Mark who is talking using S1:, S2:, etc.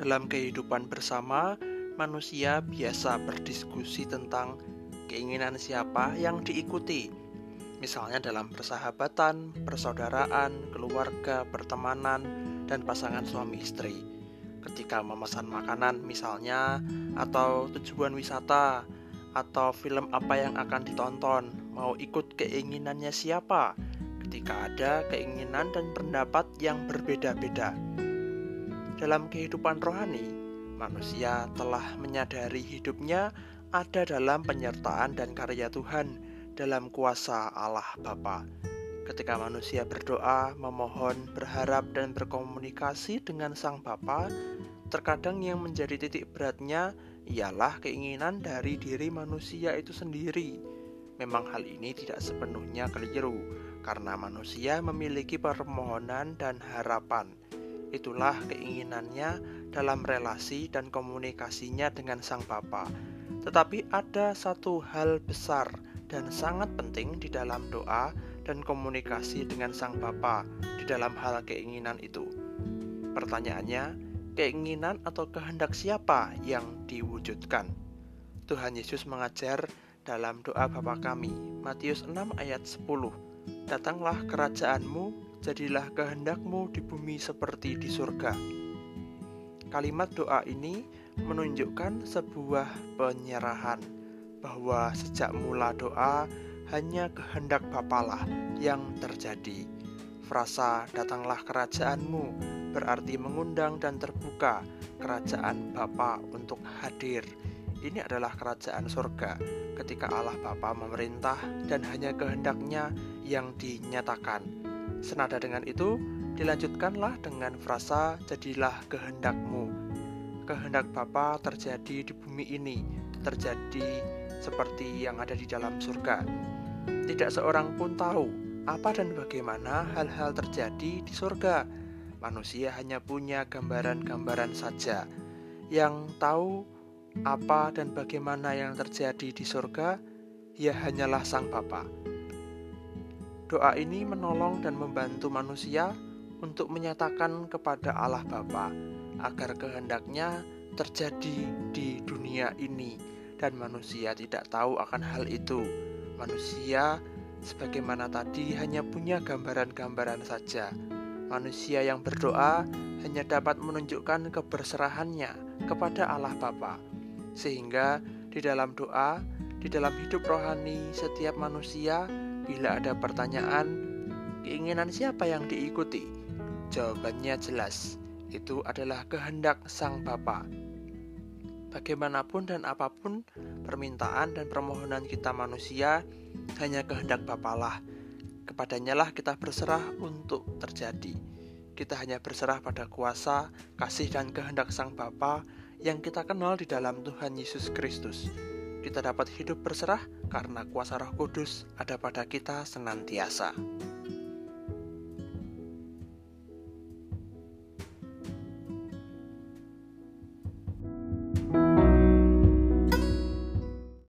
S1: Dalam kehidupan bersama, manusia biasa berdiskusi tentang keinginan siapa yang diikuti. Misalnya dalam persahabatan, persaudaraan, keluarga, pertemanan, dan pasangan suami istri. Ketika memesan makanan misalnya, atau tujuan wisata, atau film apa yang akan ditonton, mau ikut keinginannya siapa, ketika ada keinginan dan pendapat yang berbeda-beda. Dalam kehidupan rohani, manusia telah menyadari hidupnya ada dalam penyertaan dan karya Tuhan dalam kuasa Allah Bapa. Ketika manusia berdoa, memohon, berharap, dan berkomunikasi dengan Sang Bapa, terkadang yang menjadi titik beratnya ialah keinginan dari diri manusia itu sendiri. Memang hal ini tidak sepenuhnya keliru, karena manusia memiliki permohonan dan harapan Itulah keinginannya dalam relasi dan komunikasinya dengan Sang Bapa. Tetapi ada satu hal besar dan sangat penting di dalam doa dan komunikasi dengan Sang Bapa di dalam hal keinginan itu. Pertanyaannya, keinginan atau kehendak siapa yang diwujudkan? Tuhan Yesus mengajar dalam doa Bapa kami, Matius 6 ayat 10. Datanglah kerajaanmu, jadilah kehendakmu di bumi seperti di surga. Kalimat doa ini menunjukkan sebuah penyerahan bahwa sejak mula doa hanya kehendak Bapalah yang terjadi. Frasa datanglah kerajaanmu berarti mengundang dan terbuka kerajaan Bapa untuk hadir. Ini adalah kerajaan surga ketika Allah Bapa memerintah dan hanya kehendaknya yang dinyatakan Senada dengan itu, dilanjutkanlah dengan frasa jadilah kehendakmu. Kehendak Bapa terjadi di bumi ini, terjadi seperti yang ada di dalam surga. Tidak seorang pun tahu apa dan bagaimana hal-hal terjadi di surga. Manusia hanya punya gambaran-gambaran saja. Yang tahu apa dan bagaimana yang terjadi di surga, ya hanyalah Sang Bapa. Doa ini menolong dan membantu manusia untuk menyatakan kepada Allah Bapa agar kehendaknya terjadi di dunia ini dan manusia tidak tahu akan hal itu. Manusia sebagaimana tadi hanya punya gambaran-gambaran saja. Manusia yang berdoa hanya dapat menunjukkan keberserahannya kepada Allah Bapa. Sehingga di dalam doa, di dalam hidup rohani setiap manusia Bila ada pertanyaan, keinginan siapa yang diikuti? Jawabannya jelas, itu adalah kehendak Sang Bapa. Bagaimanapun dan apa pun permintaan dan permohonan kita manusia, hanya kehendak Bapalah. Kepadanya lah kita berserah untuk terjadi. Kita hanya berserah pada kuasa, kasih dan kehendak Sang Bapa yang kita kenal di dalam Tuhan Yesus Kristus kita dapat hidup berserah karena kuasa Roh Kudus ada pada kita senantiasa.